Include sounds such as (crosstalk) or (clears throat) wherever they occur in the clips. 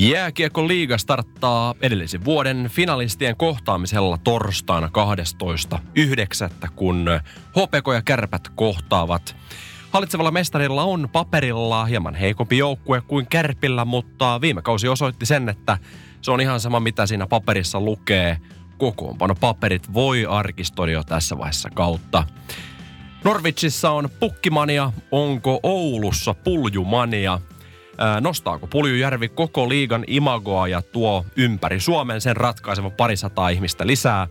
Jääkiekko liiga starttaa edellisen vuoden finalistien kohtaamisella torstaina 12.9. kun HPK ja Kärpät kohtaavat. Hallitsevalla mestarilla on paperilla hieman heikompi joukkue kuin Kärpillä, mutta viime kausi osoitti sen, että se on ihan sama mitä siinä paperissa lukee. Kokoonpano paperit voi arkistoida jo tässä vaiheessa kautta. Norvitsissa on pukkimania, onko Oulussa puljumania – Nostaako Puljujärvi koko liigan imagoa ja tuo ympäri Suomen sen ratkaisevan parisataa ihmistä lisää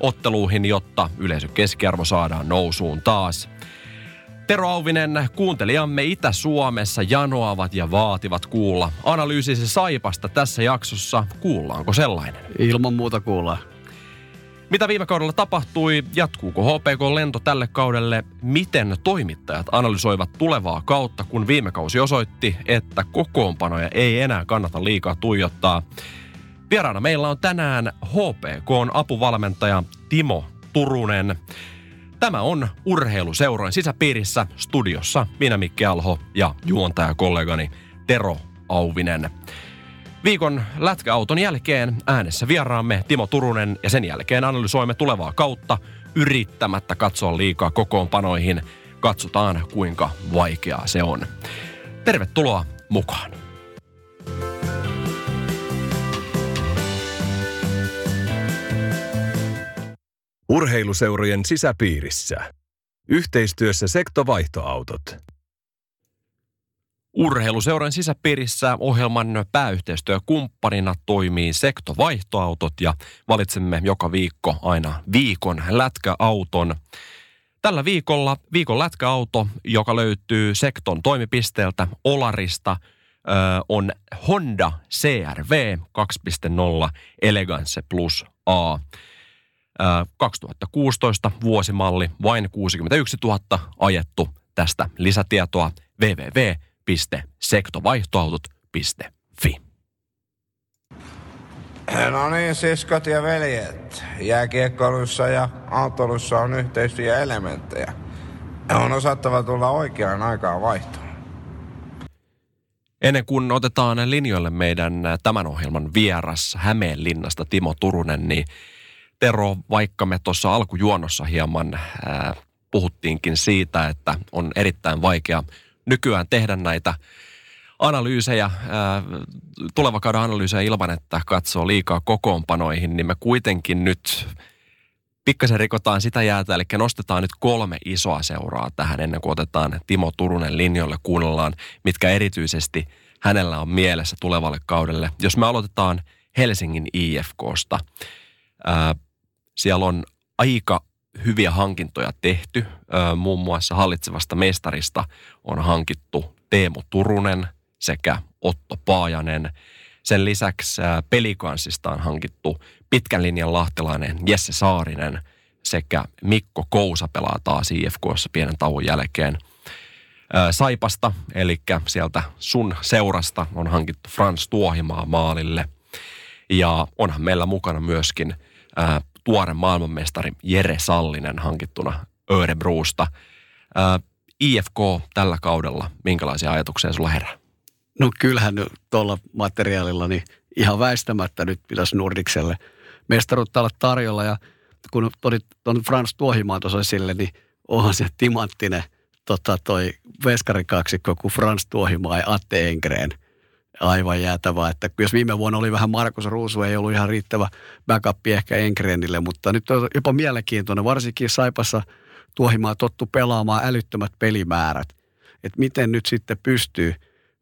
otteluihin, jotta yleisön keskiarvo saadaan nousuun taas. Tero Auvinen, kuuntelijamme Itä-Suomessa janoavat ja vaativat kuulla. Analyysisi Saipasta tässä jaksossa, kuullaanko sellainen? Ilman muuta kuullaan. Mitä viime kaudella tapahtui? Jatkuuko HPK-lento tälle kaudelle? Miten toimittajat analysoivat tulevaa kautta, kun viime kausi osoitti, että kokoonpanoja ei enää kannata liikaa tuijottaa? Vieraana meillä on tänään HPKn apuvalmentaja Timo Turunen. Tämä on urheiluseurojen sisäpiirissä studiossa minä Mikki Alho ja juontajakollegani Tero Auvinen. Viikon lätkäauton jälkeen äänessä vieraamme Timo Turunen ja sen jälkeen analysoimme tulevaa kautta yrittämättä katsoa liikaa kokoonpanoihin. Katsotaan kuinka vaikeaa se on. Tervetuloa mukaan. Urheiluseurojen sisäpiirissä. Yhteistyössä sektovaihtoautot. Urheiluseuran sisäpiirissä ohjelman pääyhteistyökumppanina toimii Sekto Vaihtoautot ja valitsemme joka viikko aina viikon lätkäauton. Tällä viikolla viikon lätkäauto, joka löytyy Sekton toimipisteeltä Olarista, on Honda CRV 2.0 Elegance Plus A. 2016 vuosimalli, vain 61 000 ajettu. Tästä lisätietoa www www.sektovaihtoautot.fi. No niin, siskot ja veljet. Jääkiekkoilussa ja autolussa on yhteistyöelementtejä. On osattava tulla oikeaan aikaan vaihtoon. Ennen kuin otetaan linjoille meidän tämän ohjelman vieras Hämeenlinnasta Timo Turunen, niin Tero, vaikka me tuossa alkujuonossa hieman äh, puhuttiinkin siitä, että on erittäin vaikea – nykyään tehdä näitä analyysejä, ää, tulevakauden analyysejä ilman, että katsoo liikaa kokoonpanoihin, niin me kuitenkin nyt pikkasen rikotaan sitä jäätä, eli nostetaan nyt kolme isoa seuraa tähän ennen kuin otetaan Timo Turunen linjoille, kuunnellaan, mitkä erityisesti hänellä on mielessä tulevalle kaudelle. Jos me aloitetaan Helsingin IFKsta, ää, siellä on aika hyviä hankintoja tehty. Muun muassa hallitsevasta mestarista on hankittu Teemu Turunen sekä Otto Paajanen. Sen lisäksi pelikansista on hankittu pitkän linjan lahtelainen Jesse Saarinen sekä Mikko Kousa pelaa taas IFKssa pienen tauon jälkeen. Saipasta, eli sieltä sun seurasta on hankittu Frans Tuohimaa maalille. Ja onhan meillä mukana myöskin tuore maailmanmestari Jere Sallinen hankittuna Örebruusta. Ää, IFK tällä kaudella, minkälaisia ajatuksia sulla herää? No kyllähän tuolla materiaalilla niin ihan väistämättä nyt pitäisi Nordikselle mestaruutta olla tarjolla. Ja kun todit tuon Frans Tuohimaan tuossa esille, niin onhan se timanttinen tota, toi veskarikaksikko kuin Frans Tuohimaa ja Atte Engreen – aivan jäätävää. Että jos viime vuonna oli vähän Markus Ruusu, ei ollut ihan riittävä backup ehkä Enkrenille, mutta nyt on jopa mielenkiintoinen, varsinkin Saipassa tuohimaa tottu pelaamaan älyttömät pelimäärät. Että miten nyt sitten pystyy,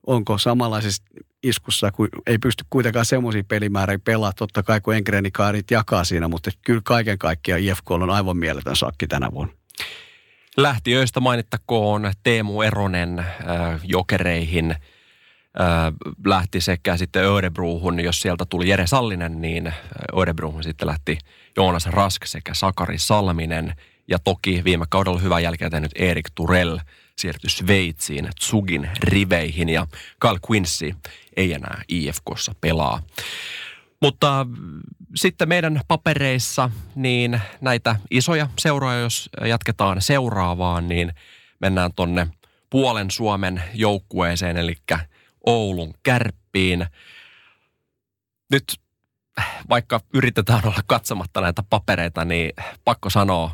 onko samanlaisessa iskussa, kun ei pysty kuitenkaan semmoisia pelimääriä pelaa, totta kai kun Enkrenikaarit jakaa siinä, mutta kyllä kaiken kaikkiaan IFK on aivan mieletön sakki tänä vuonna. Lähtiöistä mainittakoon Teemu Eronen äh, jokereihin – lähti sekä sitten Örebruuhun, jos sieltä tuli Jere Sallinen, niin Örebruuhun sitten lähti Joonas Rask sekä Sakari Salminen. Ja toki viime kaudella hyvää jälkeä tehnyt Erik Turell siirtyi Sveitsiin Tsugin riveihin ja Carl Quincy ei enää IFKssa pelaa. Mutta sitten meidän papereissa niin näitä isoja seuroja, jos jatketaan seuraavaan, niin mennään tonne puolen Suomen joukkueeseen, eli Oulun kärppiin. Nyt vaikka yritetään olla katsomatta näitä papereita, niin pakko sanoa,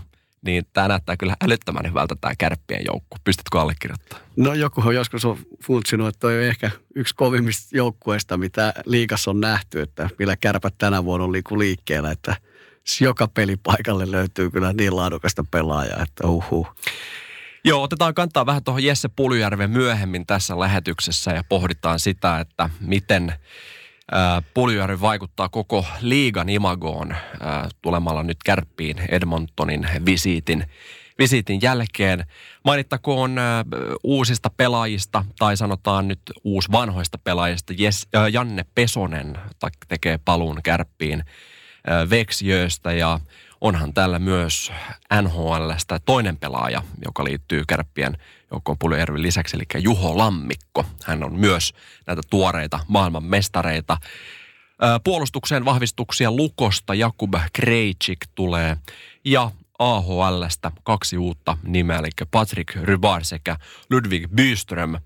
niin tämä näyttää kyllä älyttömän hyvältä tämä kärppien joukku. Pystytkö allekirjoittamaan? No joku on joskus on funtsinut, että toi on ehkä yksi kovimmista joukkueista, mitä liikassa on nähty, että millä kärpät tänä vuonna on liikkeellä, että joka pelipaikalle löytyy kyllä niin laadukasta pelaajaa, että uhu. Joo, otetaan kantaa vähän tuohon Jesse Puljärven myöhemmin tässä lähetyksessä ja pohditaan sitä, että miten Puljujärvi vaikuttaa koko liigan imagoon tulemalla nyt kärppiin Edmontonin visiitin, visiitin jälkeen. Mainittakoon uusista pelaajista, tai sanotaan nyt uus vanhoista pelaajista. Jes, Janne Pesonen tekee paluun kärppiin Veksiöstä ja onhan täällä myös NHLstä toinen pelaaja, joka liittyy kärppien joukkoon Puljujärven lisäksi, eli Juho Lammikko. Hän on myös näitä tuoreita maailman mestareita. Puolustukseen vahvistuksia Lukosta Jakub Krejcik tulee ja AHLstä kaksi uutta nimeä, eli Patrick Rybar sekä Ludwig Byström.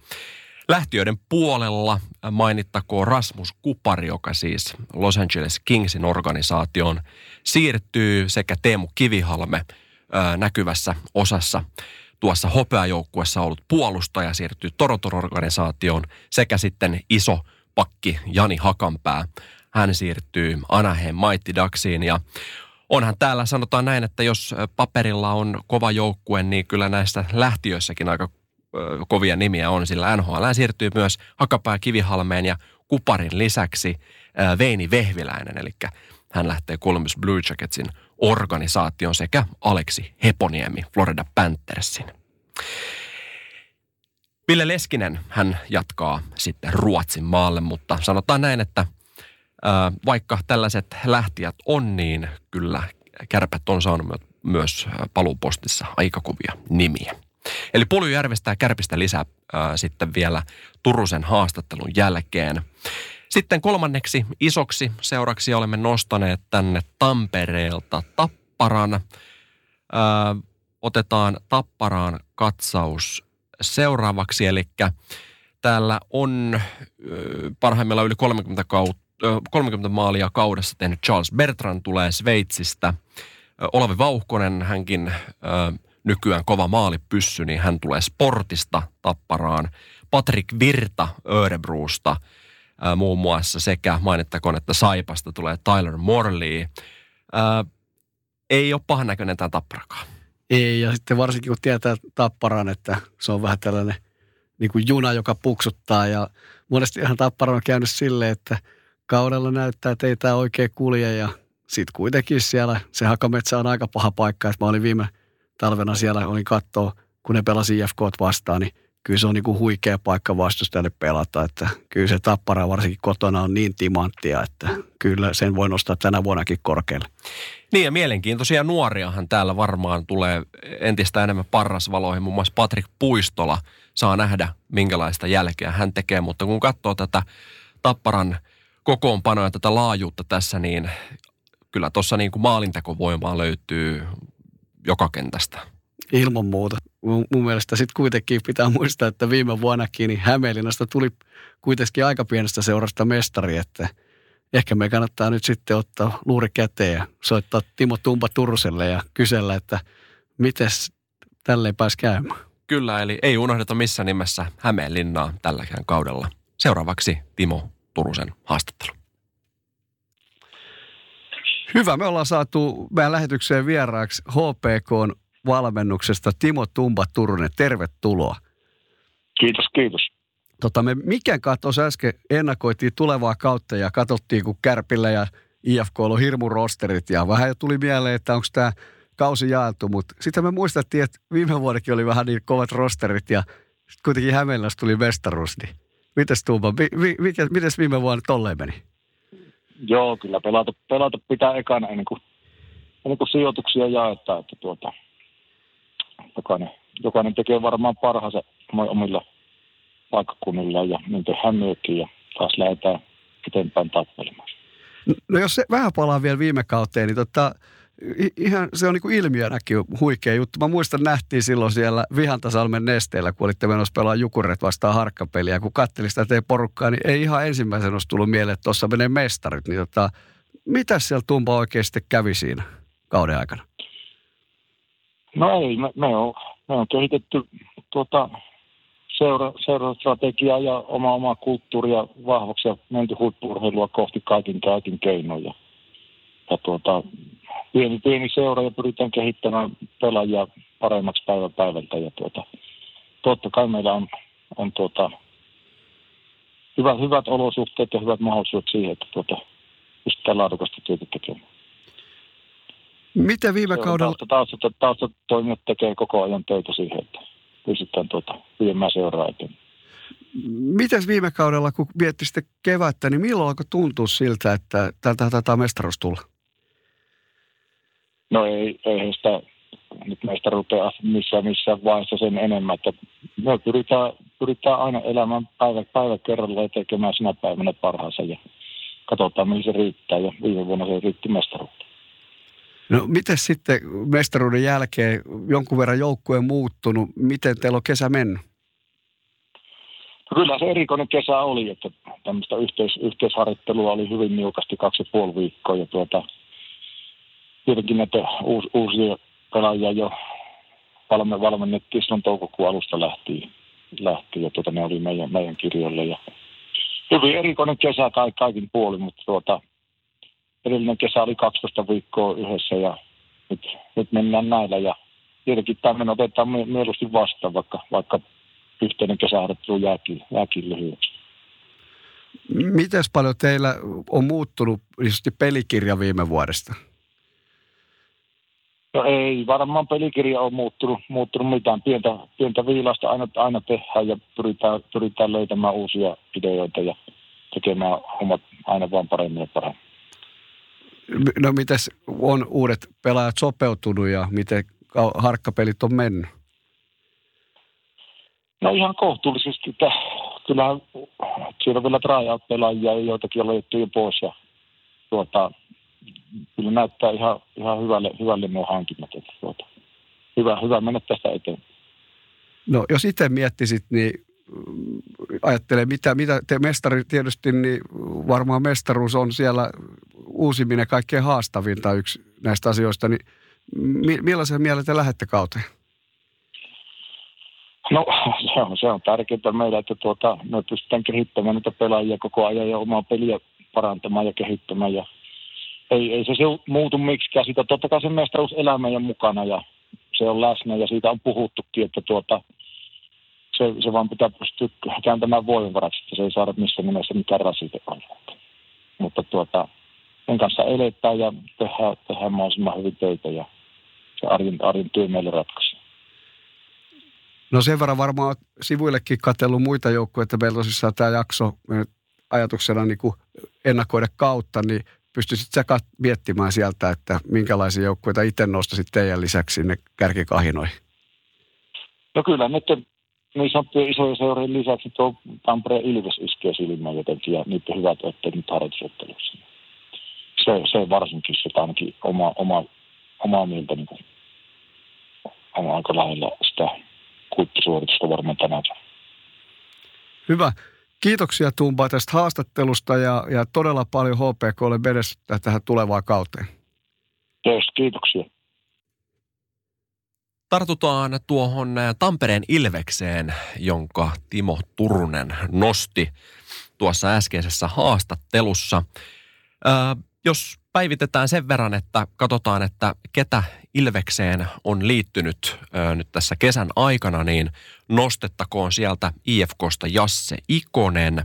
Lähtiöiden puolella mainittakoon Rasmus Kupari, joka siis Los Angeles Kingsin organisaatioon siirtyy, sekä Teemu Kivihalme näkyvässä osassa tuossa hopeajoukkuessa ollut puolustaja siirtyy Toronton organisaatioon sekä sitten iso pakki Jani Hakanpää. Hän siirtyy Anaheim Mighty Ducksiin ja onhan täällä sanotaan näin, että jos paperilla on kova joukkue, niin kyllä näissä lähtiöissäkin aika kovia nimiä on, sillä NHL siirtyy myös Hakapää Kivihalmeen ja Kuparin lisäksi Veini Vehviläinen, eli hän lähtee Columbus Blue Jacketsin organisaation sekä Aleksi Heponiemi Florida Panthersin. Ville Leskinen, hän jatkaa sitten Ruotsin maalle, mutta sanotaan näin, että vaikka tällaiset lähtijät on, niin kyllä kärpät on saanut myös paluupostissa aika kovia nimiä. Eli Puljujärvestä ja Kärpistä lisää ää, sitten vielä Turusen haastattelun jälkeen. Sitten kolmanneksi isoksi seuraksi olemme nostaneet tänne Tampereelta Tapparan. Ää, otetaan Tapparaan katsaus seuraavaksi, eli täällä on parhaimmillaan yli 30, kautta, 30 maalia kaudessa tehnyt Charles Bertrand tulee Sveitsistä. Olavi Vauhkonen, hänkin nykyään kova maalipyssy, niin hän tulee Sportista Tapparaan. Patrick Virta Örebruusta – muun muassa sekä mainittakoon, että Saipasta tulee Tyler Morley. Ää, ei ole pahan näköinen tämä tapparakaan. Ei, ja sitten varsinkin kun tietää tapparan, että se on vähän tällainen niin kuin juna, joka puksuttaa. Ja monesti ihan tappara on käynyt silleen, että kaudella näyttää, että ei tämä oikein kulje. Ja sitten kuitenkin siellä se Hakametsä on aika paha paikka. Että mä olin viime talvena siellä, olin katsoa, kun ne pelasi IFK vastaan, niin kyllä se on niin kuin huikea paikka vastustajalle pelata. Että kyllä se tappara varsinkin kotona on niin timanttia, että kyllä sen voi nostaa tänä vuonnakin korkealle. Niin ja mielenkiintoisia nuoriahan täällä varmaan tulee entistä enemmän parrasvaloihin. Muun muassa Patrik Puistola saa nähdä, minkälaista jälkeä hän tekee. Mutta kun katsoo tätä Tapparan kokoonpanoa ja tätä laajuutta tässä, niin kyllä tuossa niin kuin maalintekovoimaa löytyy joka kentästä. Ilman muuta. Mun, mun mielestä sitten kuitenkin pitää muistaa, että viime vuonnakin niin Hämeenlinnasta tuli kuitenkin aika pienestä seurasta mestari, että ehkä me kannattaa nyt sitten ottaa luuri käteen ja soittaa Timo Tumpa Turuselle ja kysellä, että miten tälleen pääsi käymään. Kyllä, eli ei unohdeta missään nimessä Hämeenlinnaa tälläkään kaudella. Seuraavaksi Timo Turusen haastattelu. Hyvä, me ollaan saatu meidän lähetykseen vieraaksi HPK valmennuksesta Timo Tumba Turunen. Tervetuloa. Kiitos, kiitos. Tota, me mikä katsoisi äsken ennakoitiin tulevaa kautta ja katsottiin, kun Kärpillä ja IFK on hirmu rosterit ja vähän jo tuli mieleen, että onko tämä kausi jaettu, mutta sitten me muistettiin, että viime vuodekin oli vähän niin kovat rosterit ja sitten kuitenkin Hämeenlässä tuli mestaruus, niin Mites Tuuba, mi, mi, mites viime vuonna tolleen meni? Joo, kyllä pelata, pelata pitää ekana ennen kuin, ennen kuin sijoituksia jaetaan, että tuota, jokainen, jokainen tekee varmaan parhaansa omilla paikkakunnilla ja niin tehdään myöskin ja taas lähdetään eteenpäin tappelemaan. No jos se vähän palaa vielä viime kauteen, niin tota, ihan se on niin kuin ilmiönäkin huikea juttu. Mä muistan, nähtiin silloin siellä Vihantasalmen nesteellä, kun olitte menossa pelaa Jukuret vastaan harkkapeliä. Kun katselin sitä teidän porukkaa, niin ei ihan ensimmäisen olisi tullut mieleen, että tuossa menee mestarit. Niin tota, mitä siellä Tumpa oikein sitten kävi siinä kauden aikana? No ei, me, me, on, me on kehitetty tuota, seura, seurastrategiaa ja oma, oma kulttuuria vahvaksi ja menty huippurheilua kohti kaikin kaikin keinoja. Ja tuota, pieni, pieni seura ja pyritään kehittämään pelaajia paremmaksi päivä päivältä. Ja tuota, totta kai meillä on, on tuota, hyvät, hyvät olosuhteet ja hyvät mahdollisuudet siihen, että tuota, pystytään laadukasta työtä tekemään. Miten viime kaudella... Tausta, tausta, tausta toimijat tekee koko ajan töitä siihen, että pystytään tuota, viemään seuraa eteenpäin. Miten viime kaudella, kun mietti sitten kevättä, niin milloin alkoi tuntua siltä, että tältä taitaa mestaruus tulla? No ei, ei sitä nyt meistä rupea missään, missään vaiheessa sen enemmän, että me pyritään, pyritään aina elämään päivä, päivä kerralla ja tekemään sinä päivänä parhaansa ja katsotaan mihin se riittää ja viime vuonna se riitti mestaruutta. No miten sitten mestaruuden jälkeen jonkun verran joukkue muuttunut, miten teillä on kesä mennyt? No kyllä se erikoinen kesä oli, että tämmöistä yhteis, yhteisharjoittelua oli hyvin niukasti kaksi ja puoli viikkoa ja tuota, tietenkin näitä uus, uusia pelaajia jo valme, valmennettiin silloin toukokuun alusta lähtien, lähti ja tuota, ne oli meidän, meidän kirjoille. Ja hyvin erikoinen kesä kaikin puolin, mutta tuota, edellinen kesä oli 12 viikkoa yhdessä ja nyt, nyt mennään näillä ja tietenkin tämmöinen otetaan mieluusti vastaan, vaikka, vaikka yhteinen kesäharjoittelu jääkin, jääkin lyhyeksi. Miten paljon teillä on muuttunut pelikirja viime vuodesta? No ei, varmaan pelikirja on muuttunut, muuttunut mitään. Pientä, pientä viilasta aina, aina tehdään ja pyritään, pyritään löytämään uusia ideoita ja tekemään hommat aina vaan paremmin ja paremmin. No mitäs on uudet pelaajat sopeutunut ja miten harkkapelit on mennyt? No ihan kohtuullisesti, että kyllähän siellä on vielä tryout-pelaajia ja joitakin on jo pois ja tuota, kyllä näyttää ihan, ihan hyvälle, hyvälle nuo hankinnat. Että tuota, hyvä, hyvä mennä tästä eteen. No jos itse miettisit, niin mm, ajattelee, mitä, mitä te mestari tietysti, niin varmaan mestaruus on siellä uusiminen kaikkein haastavinta yksi näistä asioista, niin mi- millaisen mieleen te lähdette kauteen? No (laughs) se on, se on tärkeää meillä, että tuota, me pystytään kehittämään niitä pelaajia koko ajan ja omaa peliä parantamaan ja kehittämään ja ei, ei se, muutu miksikään. Siitä totta kai se mestaruus elää meidän mukana ja se on läsnä ja siitä on puhuttukin, että tuota, se, se vaan pitää pystyä kääntämään voimavaraksi, että se ei saada missään nimessä mitään rasite Mutta tuota, sen kanssa eletään ja tehdään, tehdään mahdollisimman hyvin töitä ja se arjen, arjen työ meille ratkaisee. No sen verran varmaan sivuillekin katsellut muita joukkueita, meillä tosissaan tämä jakso ajatuksena niin kuin ennakoida kautta, niin pystyisit sä miettimään sieltä, että minkälaisia joukkueita itse nostaisit teidän lisäksi sinne kärkikahinoihin? No kyllä, nyt niin sanottujen isojen seurojen lisäksi tuo Tampereen Ilves iskee silmään jotenkin ja niiden hyvät otteet nyt harjoitusottelussa. Se, se varsinkin se ainakin oma, oma, omaa mieltä niin on aika lähellä sitä kuittisuoritusta varmaan tänään. Hyvä. Kiitoksia Tumba tästä haastattelusta ja, ja todella paljon HPKlle vedestä tähän tulevaan kauteen. Yes, kiitoksia. Tartutaan tuohon Tampereen Ilvekseen, jonka Timo Turunen nosti tuossa äskeisessä haastattelussa. Ää, jos päivitetään sen verran, että katsotaan, että ketä Ilvekseen on liittynyt ö, nyt tässä kesän aikana, niin nostettakoon sieltä IFKsta Jasse Ikonen, ö,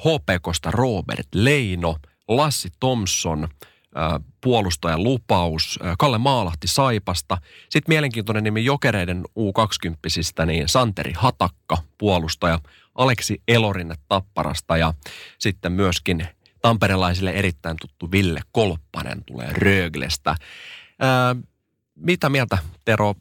HPKsta Robert Leino, Lassi Thompson, puolustajan lupaus, Kalle Maalahti Saipasta. Sitten mielenkiintoinen nimi Jokereiden U20 niin Santeri Hatakka, puolustaja, Aleksi Elorinne Tapparasta ja sitten myöskin tamperelaisille erittäin tuttu Ville Kolppanen tulee Röglestä. Ää, mitä mieltä, Tero,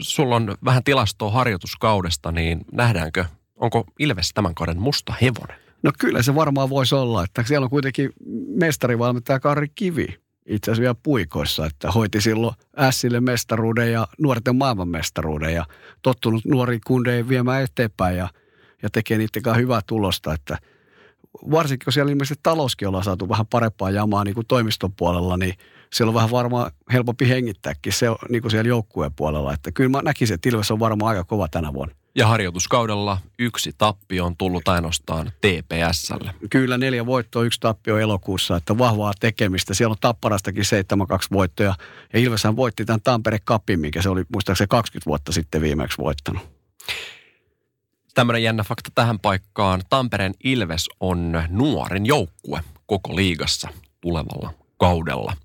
sulla on vähän tilastoa harjoituskaudesta, niin nähdäänkö, onko Ilves tämän kauden musta hevonen? No kyllä se varmaan voisi olla, että siellä on kuitenkin mestarivalmentaja Karri Kivi itse asiassa vielä puikoissa, että hoiti silloin Ässille mestaruuden ja nuorten maailmanmestaruuden ja tottunut nuori kundeja viemään eteenpäin ja, ja tekee niiden hyvää tulosta, että varsinkin kun siellä ilmeisesti talouskin ollaan saatu vähän parempaa jamaa niin kuin toimiston puolella, niin siellä on vähän varmaan helpompi hengittääkin se niin kuin siellä joukkueen puolella. Että kyllä mä näkisin, että Ilves on varmaan aika kova tänä vuonna. Ja harjoituskaudella yksi tappio on tullut ainoastaan TPSlle. Kyllä neljä voittoa, yksi tappio elokuussa, että vahvaa tekemistä. Siellä on Tapparastakin 7-2 voittoja. Ja Ilveshän voitti tämän Tampere Cupin, mikä se oli muistaakseni 20 vuotta sitten viimeksi voittanut. Tämmöinen jännä fakta tähän paikkaan. Tampereen Ilves on nuorin joukkue koko liigassa tulevalla kaudella.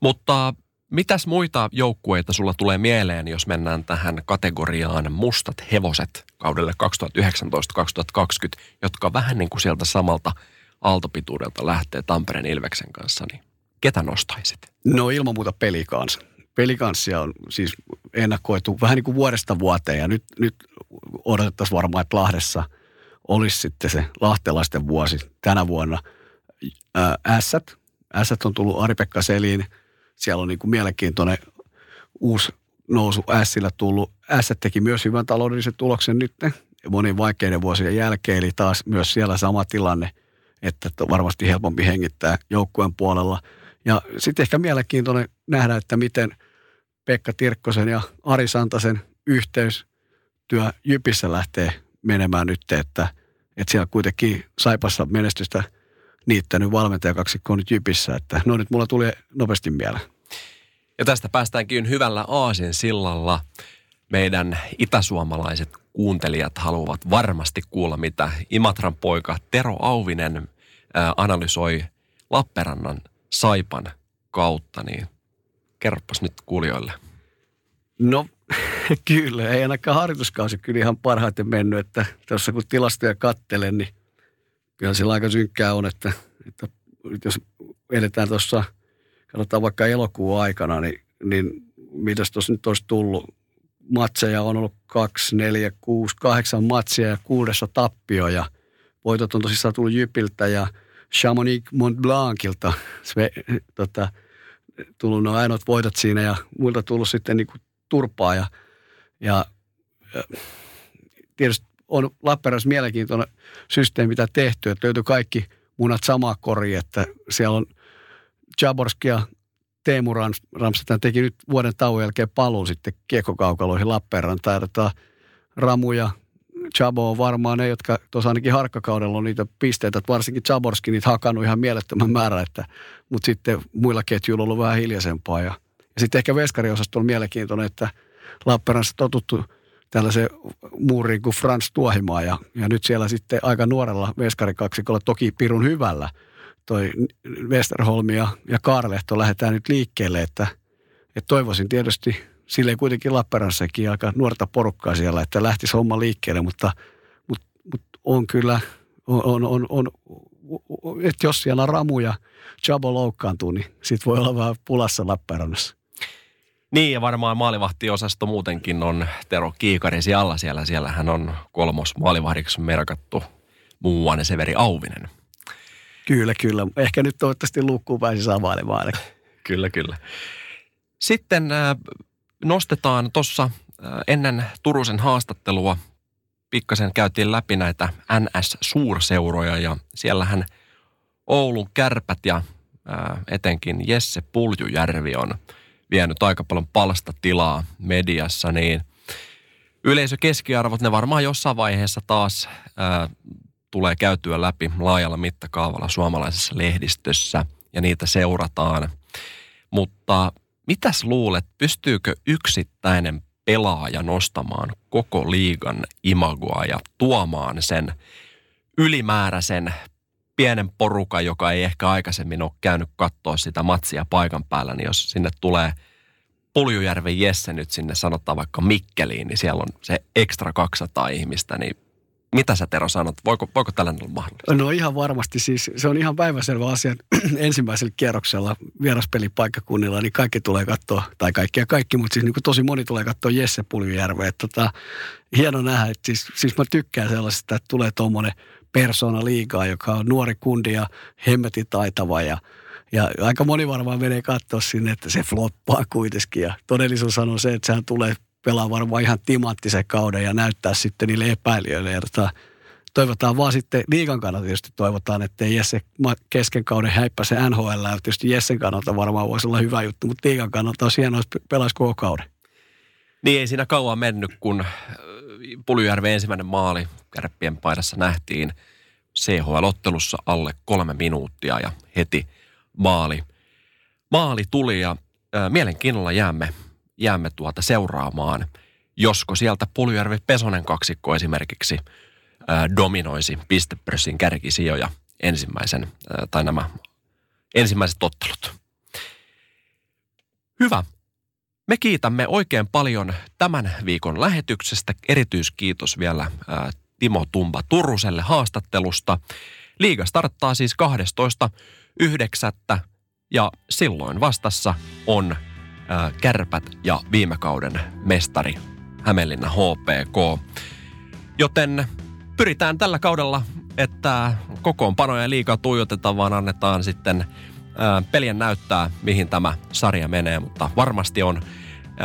Mutta Mitäs muita joukkueita sulla tulee mieleen, jos mennään tähän kategoriaan mustat hevoset kaudelle 2019-2020, jotka vähän niin kuin sieltä samalta aaltopituudelta lähtee Tampereen Ilveksen kanssa, niin ketä nostaisit? No ilman muuta pelikans. Pelikanssia on siis ennakoitu vähän niin kuin vuodesta vuoteen ja nyt, nyt odotettaisiin varmaan, että Lahdessa olisi sitten se lahtelaisten vuosi tänä vuonna. Ässät, Ässät on tullut Ari-Pekka siellä on niin kuin mielenkiintoinen uusi nousu Sillä tullut. S teki myös hyvän taloudellisen tuloksen nyt monin vaikeiden vuosien jälkeen, eli taas myös siellä sama tilanne, että varmasti helpompi hengittää joukkueen puolella. Ja sitten ehkä mielenkiintoinen nähdä, että miten Pekka Tirkkosen ja Ari Santasen yhteystyö Jypissä lähtee menemään nyt, että, että siellä kuitenkin Saipassa menestystä – niittänyt valmentajakaksikko nyt Jypissä, että no nyt mulla tuli nopeasti mieleen. Ja tästä päästäänkin hyvällä aasin sillalla. Meidän itäsuomalaiset kuuntelijat haluavat varmasti kuulla, mitä Imatran poika Tero Auvinen analysoi Lappeenrannan Saipan kautta, niin kerropas nyt kuulijoille. No (laughs) kyllä, ei ainakaan harjoituskausi kyllä ihan parhaiten mennyt, että tuossa kun tilastoja kattelen, niin kyllä sillä aika synkkää on, että, että jos edetään tuossa, katsotaan vaikka elokuun aikana, niin, niin mitäs tuossa nyt olisi tullut? Matseja on ollut kaksi, neljä, kuusi, kahdeksan matsia ja kuudessa tappio ja voitot on tosissaan tullut Jypiltä ja Chamonix Mont Blancilta (laughs) sve, tota, tullut ne ainoat voitot siinä ja muilta tullut sitten niin kuin turpaa ja, ja, ja tietysti on Lappeenrannassa mielenkiintoinen systeemi, mitä tehty, että löytyy kaikki munat samaa kori, että siellä on Jaborski ja Teemu Ramstedt teki nyt vuoden tauon jälkeen paluun sitten kiekkokaukaloihin Lappeenrantaan. Ramu ja Chabo on varmaan ne, jotka tuossa ainakin harkkakaudella on niitä pisteitä, että varsinkin Chaborski niitä hakannut ihan mielettömän määrä, että, mutta sitten muilla ketjuilla on ollut vähän hiljaisempaa. Ja, ja sitten ehkä veskariosasto on mielenkiintoinen, että Lappeenrannassa totuttu – tällaisen muuriin kuin Frans Tuohimaa ja, ja nyt siellä sitten aika nuorella veskarikaksikolla, toki pirun hyvällä, toi Westerholm ja, ja Kaarlehto lähdetään nyt liikkeelle, että, että toivoisin tietysti silleen kuitenkin Lappeenrannissakin aika nuorta porukkaa siellä, että lähtisi homma liikkeelle, mutta, mutta, mutta on kyllä, on, on, on, on että jos siellä Ramu ja Chabo loukkaantuu, niin sit voi olla vähän pulassa Lappeenrannassa. Niin, ja varmaan maalivahtiosasto muutenkin on Tero Kiikarisi alla siellä. Siellähän on kolmos maalivahdiksi merkattu muuan Severi Auvinen. Kyllä, kyllä. Ehkä nyt toivottavasti lukkuun pääsi savailemaan. (laughs) kyllä, kyllä. Sitten äh, nostetaan tuossa ennen Turusen haastattelua pikkasen käytiin läpi näitä NS-suurseuroja ja siellähän Oulun kärpät ja etenkin Jesse Puljujärvi on – vienyt aika paljon palstatilaa mediassa, niin yleisökeskiarvot, ne varmaan jossain vaiheessa taas ää, tulee käytyä läpi laajalla mittakaavalla suomalaisessa lehdistössä ja niitä seurataan. Mutta mitäs luulet, pystyykö yksittäinen pelaaja nostamaan koko liigan imagoa ja tuomaan sen ylimääräisen pienen porukan, joka ei ehkä aikaisemmin ole käynyt katsoa sitä matsia paikan päällä, niin jos sinne tulee Puljujärven Jesse nyt sinne sanotaan vaikka Mikkeliin, niin siellä on se ekstra 200 ihmistä, niin mitä sä Tero sanot? Voiko, voiko tällainen olla mahdollista? No ihan varmasti siis. Se on ihan päiväselvä asia. (clears throat) Ensimmäisellä kierroksella vieraspelipaikkakunnilla, niin kaikki tulee katsoa, tai kaikki ja kaikki, mutta siis niin kuin tosi moni tulee katsoa Jesse Puljujärveä. Tota, hieno nähdä, että siis, siis mä tykkään sellaisesta, että tulee tuommoinen persona liikaa, joka on nuori kundi ja hemmetin taitava ja ja aika moni varmaan menee katsoa sinne, että se floppaa kuitenkin. Ja todellisuus on se, että sehän tulee pelaa varmaan ihan timanttisen kauden ja näyttää sitten niille epäilijöille. Ja tota, toivotaan vaan sitten liikan kannalta tietysti toivotaan, että Jesse kesken kauden häippä se NHL. Ja tietysti Jessen kannalta varmaan voisi olla hyvä juttu, mutta liikan kannalta on hienoa, että pelaisi koko kauden. Niin ei siinä kauan mennyt, kun äh, Puljujärven ensimmäinen maali kärppien paidassa nähtiin CHL-ottelussa alle kolme minuuttia ja heti maali. Maali tuli ja äh, mielenkiinnolla jäämme jäämme tuota seuraamaan, josko sieltä Puljärvi Pesonen kaksikko esimerkiksi ää, dominoisi pistepörssin kärkisijoja ensimmäisen, ää, tai nämä ensimmäiset ottelut. Hyvä. Me kiitämme oikein paljon tämän viikon lähetyksestä. Erityiskiitos vielä ää, Timo Tumba Turuselle haastattelusta. Liiga starttaa siis 12.9. ja silloin vastassa on kärpät ja viime kauden mestari Hämeenlinna HPK. Joten pyritään tällä kaudella, että kokoonpanoja liikaa tuijotetaan, vaan annetaan sitten pelien näyttää, mihin tämä sarja menee. Mutta varmasti on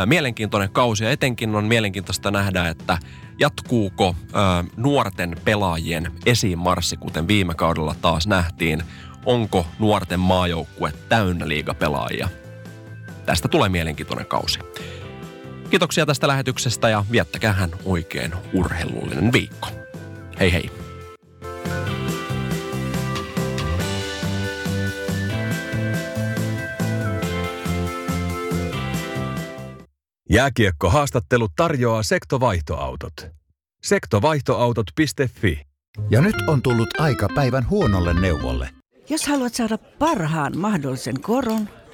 mielenkiintoinen kausi ja etenkin on mielenkiintoista nähdä, että jatkuuko nuorten pelaajien esimarssi, kuten viime kaudella taas nähtiin. Onko nuorten maajoukkue täynnä liigapelaajia? Tästä tulee mielenkiintoinen kausi. Kiitoksia tästä lähetyksestä ja viettäkäähän oikein urheilullinen viikko. Hei hei! Jääkiekko-haastattelu tarjoaa sektovaihtoautot. Sektovaihtoautot.fi Ja nyt on tullut aika päivän huonolle neuvolle. Jos haluat saada parhaan mahdollisen koron,